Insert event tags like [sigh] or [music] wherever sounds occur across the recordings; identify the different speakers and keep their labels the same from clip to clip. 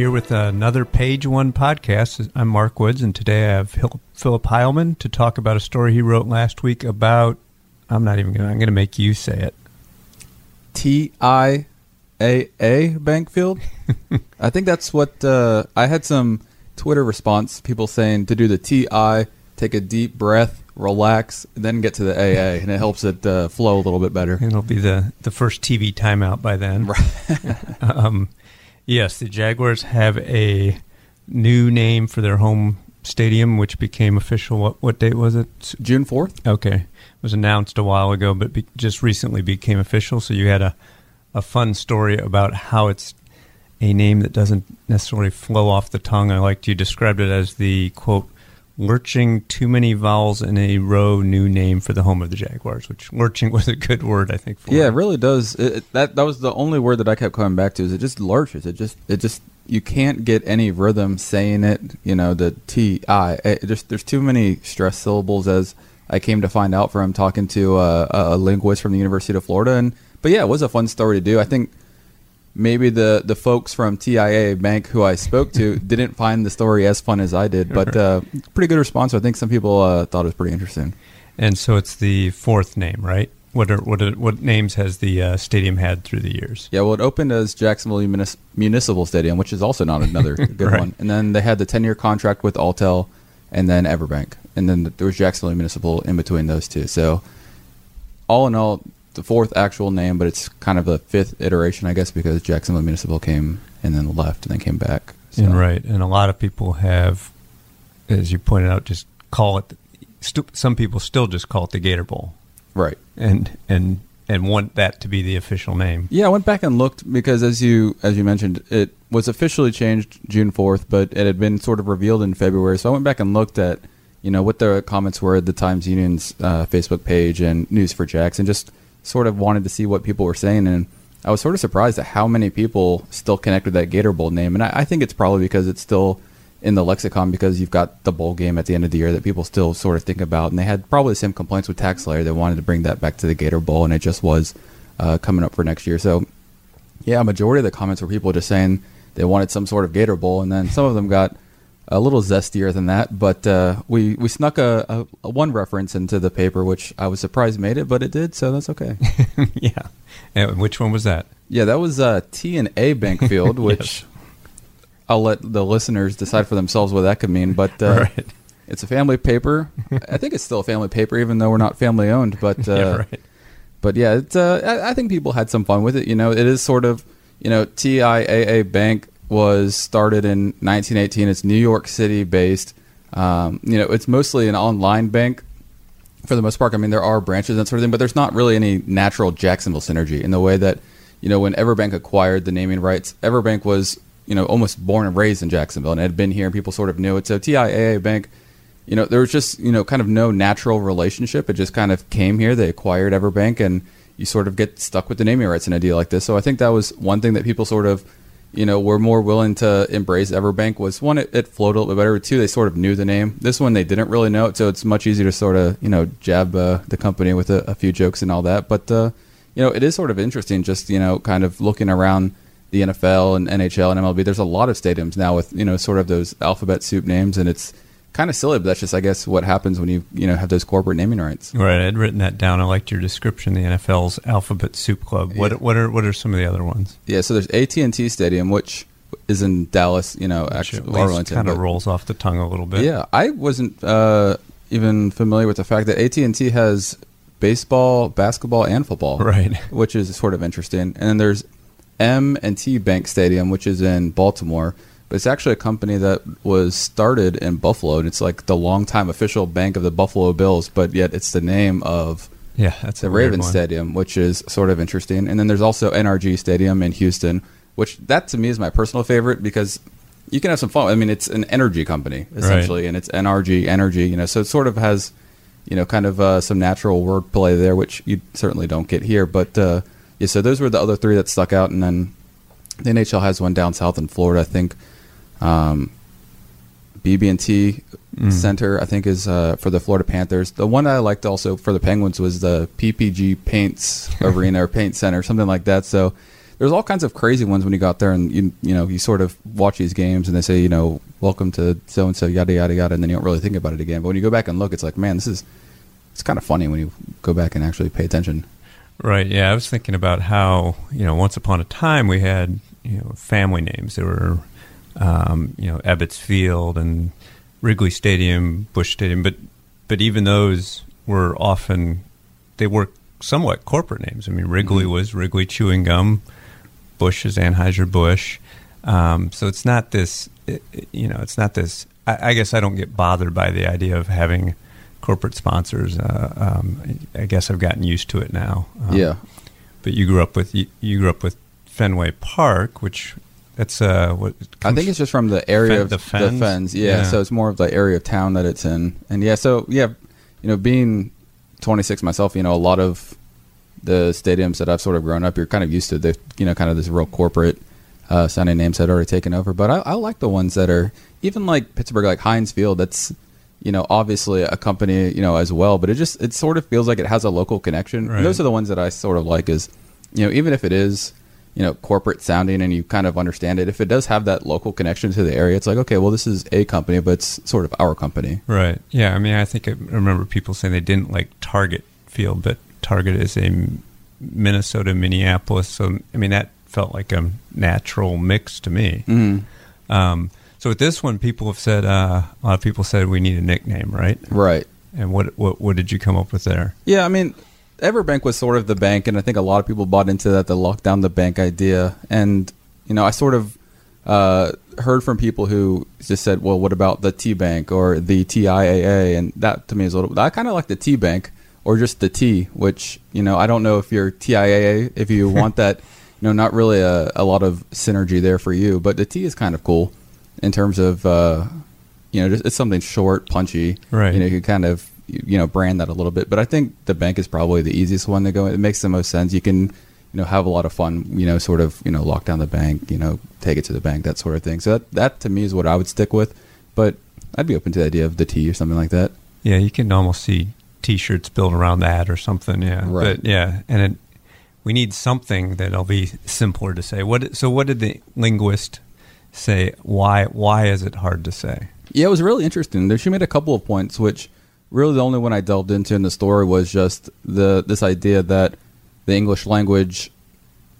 Speaker 1: here with another Page One podcast. I'm Mark Woods, and today I have Phillip Heilman to talk about a story he wrote last week about. I'm not even going. to I'm going to make you say it.
Speaker 2: T I A A Bank Field. [laughs] I think that's what uh, I had some Twitter response. People saying to do the T I, take a deep breath, relax, then get to the AA, and it helps it uh, flow a little bit better.
Speaker 1: It'll be the the first TV timeout by then. Right. [laughs] um, yes, the Jaguars have a new name for their home stadium, which became official. What what date was it?
Speaker 2: June fourth.
Speaker 1: Okay, it was announced a while ago, but be, just recently became official. So you had a a fun story about how it's a name that doesn't necessarily flow off the tongue. I liked you described it as the quote lurching too many vowels in a row new name for the home of the Jaguars, which lurching [laughs] was a good word, I think.
Speaker 2: Yeah, it really does. It, that that was the only word that I kept coming back to. Is it just lurches? It just it just you can't get any rhythm saying it. You know the T I. It just there's too many stress syllables as I came to find out from talking to a, a linguist from the University of Florida. And but yeah, it was a fun story to do. I think maybe the the folks from TIAA Bank who I spoke to [laughs] didn't find the story as fun as I did, but uh, pretty good response. I think some people uh, thought it was pretty interesting.
Speaker 1: And so it's the fourth name, right? What are, what are, what names has the uh, stadium had through the years?
Speaker 2: Yeah, well, it opened as Jacksonville Munis- Municipal Stadium, which is also not another [laughs] good right. one. And then they had the ten year contract with Alltel, and then Everbank, and then there was Jacksonville Municipal in between those two. So, all in all, the fourth actual name, but it's kind of the fifth iteration, I guess, because Jacksonville Municipal came and then left and then came back.
Speaker 1: So. And right, and a lot of people have, as you pointed out, just call it. Some people still just call it the Gator Bowl,
Speaker 2: right?
Speaker 1: And and and want that to be the official name.
Speaker 2: Yeah, I went back and looked because as you as you mentioned, it was officially changed June fourth, but it had been sort of revealed in February. So I went back and looked at you know what the comments were at the Times Union's uh, Facebook page and News for Jackson, just sort of wanted to see what people were saying, and I was sort of surprised at how many people still connect with that Gator Bowl name, and I, I think it's probably because it's still in the lexicon because you've got the bowl game at the end of the year that people still sort of think about, and they had probably the same complaints with TaxSlayer. They wanted to bring that back to the Gator Bowl, and it just was uh, coming up for next year. So, yeah, a majority of the comments were people just saying they wanted some sort of Gator Bowl, and then some of them got a little zestier than that. But uh, we we snuck a, a, a, one reference into the paper, which I was surprised made it, but it did, so that's okay. [laughs]
Speaker 1: yeah. And which one was that?
Speaker 2: Yeah, that was uh, T and A Bank Field, [laughs] which yes. I'll let the listeners decide for themselves what that could mean. But uh, [laughs] right. it's a family paper. I think it's still a family paper, even though we're not family owned. But yeah, uh, right. but yeah, it's, uh, I, I think people had some fun with it. You know, it is sort of you know TIAA Bank was started in 1918. It's New York City based. Um, you know, it's mostly an online bank for the most part. I mean, there are branches and that sort of thing, but there's not really any natural Jacksonville synergy in the way that, you know, when Everbank acquired the naming rights, Everbank was, you know, almost born and raised in Jacksonville and had been here and people sort of knew it. So TIAA Bank, you know, there was just, you know, kind of no natural relationship. It just kind of came here. They acquired Everbank and you sort of get stuck with the naming rights in a deal like this. So I think that was one thing that people sort of you know, were more willing to embrace Everbank was one, it, it flowed a little bit better. Two, they sort of knew the name. This one, they didn't really know it, so it's much easier to sort of, you know, jab uh, the company with a, a, few jokes and all that. But, uh, you know, it is sort of interesting just, you know, kind of looking around the NFL and NHL and MLB. There's a lot of stadiums now with, you know, sort of those alphabet soup names, and it's, kind of silly, but that's just, I guess, what happens when you you know have those corporate naming rights.
Speaker 1: Right. I'd written that down. I liked your description. The NFL's Alphabet Soup Club. What yeah. what are what are some of the other ones?
Speaker 2: Yeah. So there's AT and T Stadium, which is in Dallas. You know, actually,
Speaker 1: Arlington kind of rolls off the tongue a little bit.
Speaker 2: Yeah, I wasn't uh, even familiar with the fact that AT and T has baseball, basketball, and football.
Speaker 1: Right. [laughs]
Speaker 2: Which is sort of interesting. And then there's M and T Bank Stadium, which is in Baltimore but it's actually a company that was started in Buffalo, and it's like the longtime official bank of the Buffalo Bills, but yet it's the name of
Speaker 1: yeah, that's
Speaker 2: the Ravens Stadium, which is sort of interesting. And then there's also NRG Stadium in Houston, which that to me is my personal favorite because you can have some fun. I mean, it's an energy company essentially, right. and it's NRG energy, you know, so it sort of has you know kind of uh, some natural wordplay there, which you certainly don't get here. But uh, yeah, so those were the other three that stuck out, and then the NHL has one down south in Florida, I think um, BB&T mm. Center, I think, is uh, for the Florida Panthers. The one I liked also for the Penguins was the PPG Paints [laughs] Arena or Paint Center, something like that. So there's all kinds of crazy ones when you got there and you you know you sort of watch these games and they say you know welcome to so and so yada yada yada and then you don't really think about it again. But when you go back and look, it's like man, this is it's kind of funny when you go back and actually pay attention.
Speaker 1: Right. Yeah, I was thinking about how you know once upon a time we had you know family names. There were um, you know Ebbets Field and Wrigley Stadium, Busch Stadium, but but even those were often they were somewhat corporate names. I mean, Wrigley mm-hmm. was Wrigley Chewing Gum, Busch is Anheuser Busch. Um, so it's not this, you know, it's not this. I, I, guess I don't get bothered by the idea of having corporate sponsors. Uh, um, I guess I've gotten used to it now.
Speaker 2: Um, yeah.
Speaker 1: But you grew up with you, you, grew up with Fenway Park, which that's uh, what
Speaker 2: I think it's just from the area Fen, of the Fens. The Fens. Yeah, yeah, So it's more of the area of town that it's in, and yeah. So yeah, you know, being 26 myself, you know, a lot of the stadiums that I've sort of grown up, you're kind of used to the, you know, kind of this real corporate uh, sounding names that are already taken over. But I, I like the ones that are even like Pittsburgh, like Heinz Field. That's you know obviously a company you know as well, but it just it sort of feels like it has a local connection. Right. those are the ones that I sort of like. Is you know even if it is you know corporate sounding and you kind of understand it if it does have that local connection to the area it's like okay well this is a company but it's sort of our company.
Speaker 1: Right. Yeah i mean i think i remember people saying they didn't like target field but target is a minnesota minneapolis so i mean that felt like a natural mix to me.
Speaker 2: Mm-hmm.
Speaker 1: um, so with this one people have said uh, a lot of people said we need a nickname right?
Speaker 2: Right.
Speaker 1: And what, what what did you come up with there?
Speaker 2: Yeah i mean Everbank was sort of the bank, and I think a lot of people bought into that, the lock down the bank idea. And, you know, I sort of uh, heard from people who just said, well, what about the T Bank or the TIAA? And that to me is a little, I kind of like the T Bank or just the T, which, you know, I don't know if you're TIAA, if you [laughs] want that, you know, not really a, a lot of synergy there for you, but the T is kind of cool in terms of, uh, you know, just, it's something short, punchy.
Speaker 1: Right.
Speaker 2: You know, you kind of you know brand that a little bit. But I think the bank is probably the easiest one to go. It makes the most sense. You can you know have a lot of fun. You know, sort of you know lock down the bank. You know, take it to the bank. That sort of thing. So that that to me is what I would stick with. But I'd be open to the idea of the T or something like that.
Speaker 1: Yeah, you can almost see T-shirts built around that or something. Yeah,
Speaker 2: right.
Speaker 1: But yeah, and it, we need something that'll be simpler to say. What so? What did the linguist say? Why why is it hard to say?
Speaker 2: Yeah, it was really interesting. She made a couple of points which really the only one I delved into in the story was just the this idea that the English language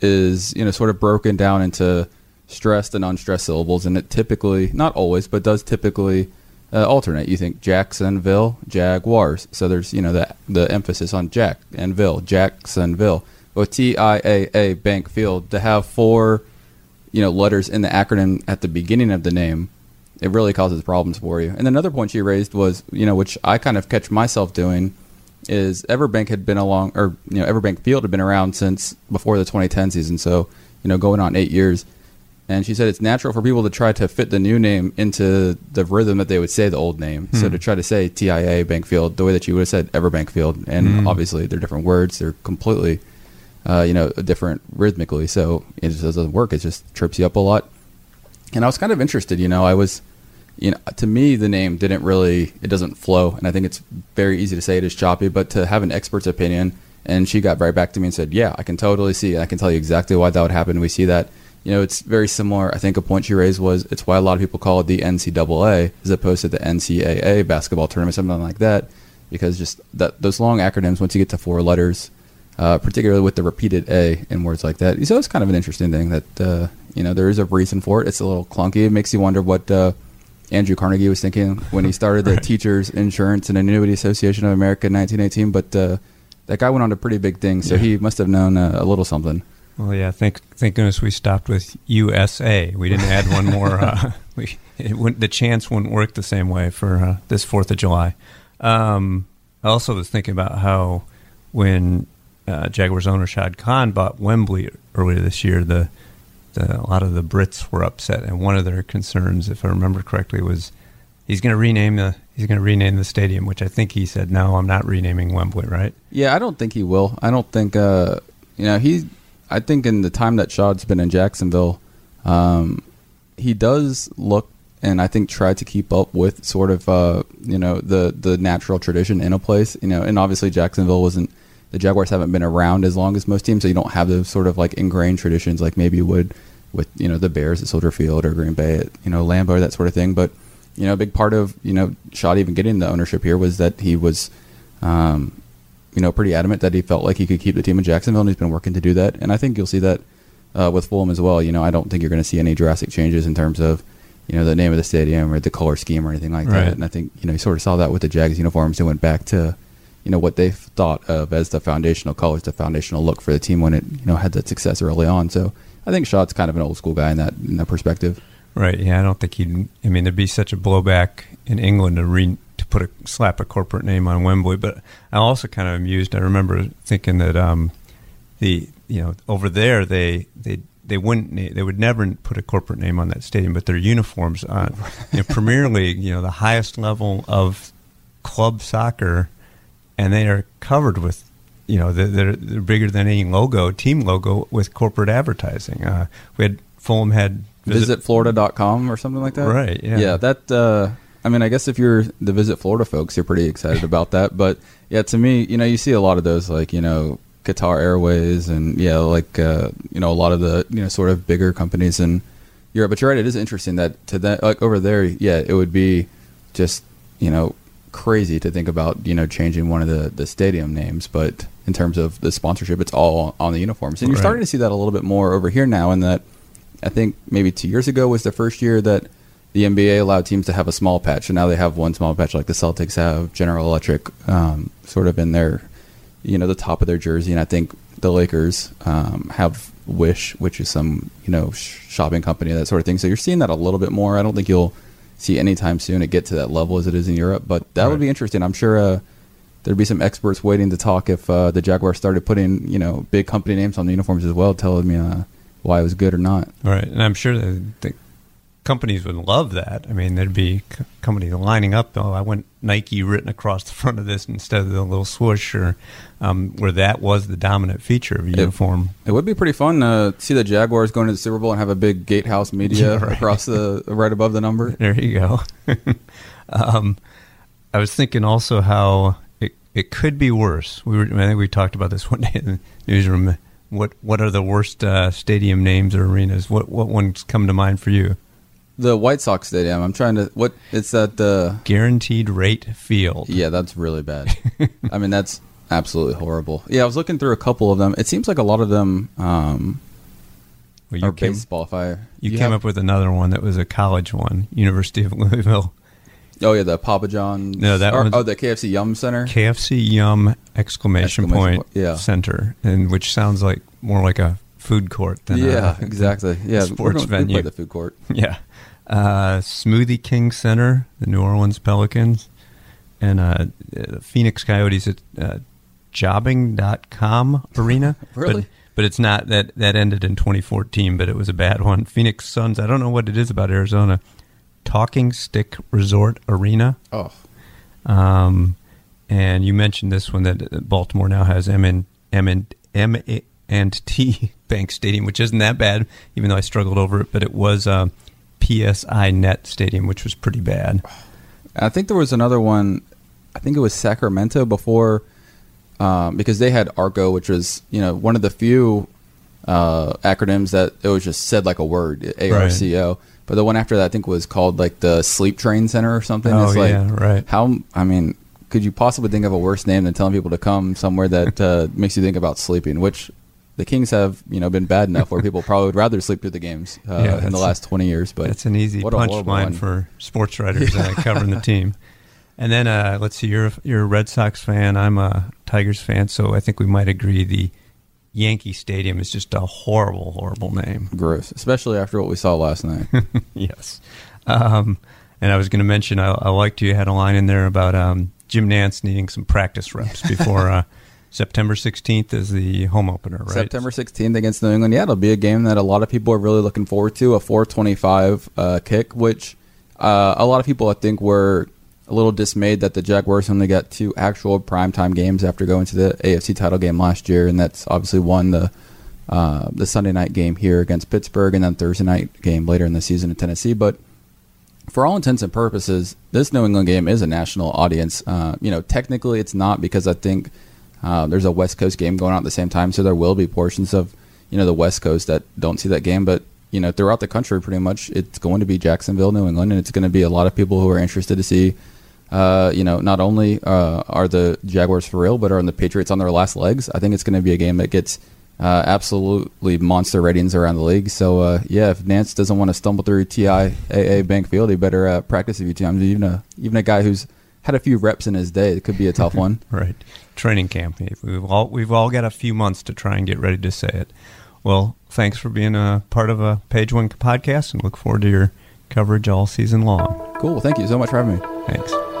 Speaker 2: is you know sort of broken down into stressed and unstressed syllables, and it typically not always, but does typically uh, alternate. You think Jacksonville, Jaguars, so there's you know the the emphasis on Jack and Ville, Jacksonville. With T I A A Bank Field to have four you know letters in the acronym at the beginning of the name it really causes problems for you. And another point she raised was, you know, which I kind of catch myself doing, is Everbank had been along, or you know, Everbank Field had been around since before the 2010 season, so you know, going on eight years. And she said it's natural for people to try to fit the new name into the rhythm that they would say the old name. Hmm. So to try to say TIAA Bank Field the way that you would have said Everbank Field, and hmm. obviously they're different words, they're completely, uh, you know, different rhythmically. So it just doesn't work. It just trips you up a lot. And I was kind of interested, you know, I was you know, to me, the name didn't really, it doesn't flow. And I think it's very easy to say it is choppy, but to have an expert's opinion, and she got right back to me and said, yeah, I can totally see, I can tell you exactly why that would happen. We see that, you know, it's very similar. I think a point she raised was it's why a lot of people call it the NCAA as opposed to the NCAA basketball tournament, something like that, because just that those long acronyms, once you get to four letters, uh, particularly with the repeated A in words like that. So it's kind of an interesting thing that, uh, you know, there is a reason for it. It's a little clunky. It makes you wonder what, uh, Andrew Carnegie was thinking when he started the right. Teachers Insurance and Annuity Association of America in 1918. But uh, that guy went on to pretty big things, so yeah. he must have known uh, a little something.
Speaker 1: Well, yeah. Thank thank goodness we stopped with USA. We didn't add one more. Uh, [laughs] [laughs] we the chance wouldn't work the same way for uh, this Fourth of July. Um, I also was thinking about how when uh, Jaguars owner Shad Khan bought Wembley earlier this year, the the, a lot of the Brits were upset, and one of their concerns, if I remember correctly, was he's going to rename the he's going to rename the stadium, which I think he said no, I'm not renaming Wembley, right?
Speaker 2: Yeah, I don't think he will. I don't think uh, you know he. I think in the time that Shad's been in Jacksonville, um, he does look and I think try to keep up with sort of uh, you know the the natural tradition in a place. You know, and obviously Jacksonville wasn't the Jaguars haven't been around as long as most teams, so you don't have those sort of like ingrained traditions like maybe you would with you know the Bears at Soldier Field or Green Bay at you know Lambeau that sort of thing. But you know, a big part of you know Shad even getting the ownership here was that he was, um, you know, pretty adamant that he felt like he could keep the team in Jacksonville, and he's been working to do that. And I think you'll see that uh, with Fulham as well. You know, I don't think you're going to see any drastic changes in terms of you know the name of the stadium or the color scheme or anything like
Speaker 1: Right.
Speaker 2: that. And I think you know you sort of saw that with the Jags uniforms. They went back to you know what they thought of as the foundational colors, the foundational look for the team when it you know had that success early on. So I think Shad's kind of an old school guy in that in that perspective.
Speaker 1: Right. Yeah, I don't think he'd. I mean, there'd be such a blowback in England to re, to put a slap a corporate name on Wembley. But I'm also kind of amused. I remember thinking that um, the you know over there they they they wouldn't they would never put a corporate name on that stadium, but their uniforms on you know, Premier [laughs] League, you know, the highest level of club soccer, and they are covered with. You know, they're, they're, bigger than any logo, team logo, with corporate advertising. Uh, we had Fulham had visit,
Speaker 2: visitflorida.com or something like that.
Speaker 1: Right, yeah.
Speaker 2: Yeah, that uh I mean, I guess if you're the Visit Florida folks, you're pretty excited about that, [laughs] but yeah, to me, you know, you see a lot of those like, you know, Qatar Airways and yeah, like uh, you know, a lot of the, you know, sort of bigger companies in Europe. But you're right, it is interesting that to that like over there, yeah, it would be just, you know, crazy to think about, you know, changing one of the the stadium names, but in terms of the sponsorship, it's all on the uniforms. And you're
Speaker 1: Right.
Speaker 2: starting to see that a little bit more over here now And that I think maybe two years ago was the first year that the NBA allowed teams to have a small patch, and now they have one small patch, like the Celtics have General Electric, um, sort of in their, you know, the top of their jersey, and I think the Lakers um, have Wish, which is some you know sh- shopping company, that sort of thing. So you're seeing that a little bit more. I don't think you'll see anytime soon it get to that level as it is in Europe, but that
Speaker 1: Right.
Speaker 2: would be interesting. I'm sure. Uh, There'd be some experts waiting to talk if uh, the Jaguars started putting, you know, big company names on the uniforms as well, telling me uh, why it was good or not.
Speaker 1: Right, and I'm sure that companies would love that. I mean, there'd be c- companies lining up. Oh, I want Nike written across the front of this instead of the little swoosh, or um, where that was the dominant feature of a uniform.
Speaker 2: It would be pretty fun to see the Jaguars going to the Super Bowl and have a big gatehouse media
Speaker 1: Yeah, [laughs] right.
Speaker 2: across the right above the number.
Speaker 1: There you go. [laughs] um, I was thinking also how it it could be worse. We were, I think we talked about this [laughs] one day in the newsroom. What what are the worst uh, stadium names or arenas? What what ones come to mind for you?
Speaker 2: The White Sox Stadium. I'm trying to what it's that the
Speaker 1: Guaranteed Rate Field.
Speaker 2: yeah that's really bad. I mean that's absolutely horrible. Yeah, I was looking through a couple of them. It seems like a lot of them um,
Speaker 1: Well, you
Speaker 2: are
Speaker 1: came,
Speaker 2: baseball. If I
Speaker 1: you
Speaker 2: you
Speaker 1: came
Speaker 2: have-
Speaker 1: up with another one that was a college one, University of Louisville.
Speaker 2: oh yeah the Papa John's
Speaker 1: No, that
Speaker 2: or- oh the KFC Yum Center.
Speaker 1: KFC Yum exclamation,
Speaker 2: Exclamation
Speaker 1: point
Speaker 2: point, yeah.
Speaker 1: center, and which sounds like more like a food court than [laughs]
Speaker 2: yeah,
Speaker 1: a,
Speaker 2: exactly. Yeah,
Speaker 1: sports venue.
Speaker 2: the food court. [laughs]
Speaker 1: Yeah. Uh, Smoothie King Center, the New Orleans Pelicans, and uh, the Phoenix Coyotes at uh, Jobing.com [laughs] arena.
Speaker 2: Really?
Speaker 1: But, but it's not that that ended in 2014, but it was a bad one. Phoenix Suns, I don't know what it is about Arizona. Talking Stick Resort Arena.
Speaker 2: Oh,
Speaker 1: Um, and you mentioned this one that Baltimore now has M and M and M and T [laughs] Bank Stadium, which isn't that bad, even though I struggled over it. But it was uh, PSINet Stadium, which was pretty bad.
Speaker 2: I think there was another one. I think it was Sacramento before, um, because they had ARCO, which was you know one of the few uh, acronyms that it was just said like a word, A R C O. But the one after that, I think, was called like the Sleep Train Center or something.
Speaker 1: Oh,
Speaker 2: it's like,
Speaker 1: yeah, right.
Speaker 2: How I mean, could you possibly think of a worse name than telling people to come somewhere that [laughs] uh, makes you think about sleeping? Which the Kings have, you know, been bad enough where [laughs] people probably would rather sleep through the games uh,
Speaker 1: Yeah,
Speaker 2: in the last twenty years. But
Speaker 1: That's an easy
Speaker 2: what a horrible
Speaker 1: punchline for sports writers uh, [laughs] covering the team. And then uh, let's see, you're a, you're a Red Sox fan. I'm a Tigers fan, so I think we might agree the Yankee Stadium is just a horrible, horrible name.
Speaker 2: gross, especially after what we saw last night. [laughs]
Speaker 1: yes. Um, and I was going to mention, I, I liked you had a line in there about um, Jim Nantz needing some practice reps before uh, September 16th is the home opener, right?
Speaker 2: September 16th against New England. Yeah, it'll be a game that a lot of people are really looking forward to. A 425 uh, kick, which uh, a lot of people I think were a little dismayed that the Jaguars only got two actual primetime games after going to the AFC title game last year, and that's obviously one the uh, the Sunday night game here against Pittsburgh, and then Thursday night game later in the season in Tennessee. But for all intents and purposes, this New England game is a national audience. Uh, you know, technically it's not because I think Uh, there's a West Coast game going on at the same time, so there will be portions of you know the West Coast that don't see that game. But you know throughout the country, pretty much it's going to be Jacksonville, New England, and it's going to be a lot of people who are interested to see. Uh, you know, not only uh, are the Jaguars for real, but are the Patriots on their last legs. I think it's going to be a game that gets uh, absolutely monster ratings around the league. So uh, yeah, if Nantz doesn't want to stumble through TIAA Bank Field, he better uh, practice a few times. Even a even a guy who's had a few reps in his day, it could be a tough [laughs] one.
Speaker 1: right, training camp. We've all we've all got a few months to try and get ready to say it. Well, thanks for being a part of a Page One podcast, and look forward to your coverage all season long.
Speaker 2: Cool. Thank you so much for having me.
Speaker 1: Thanks.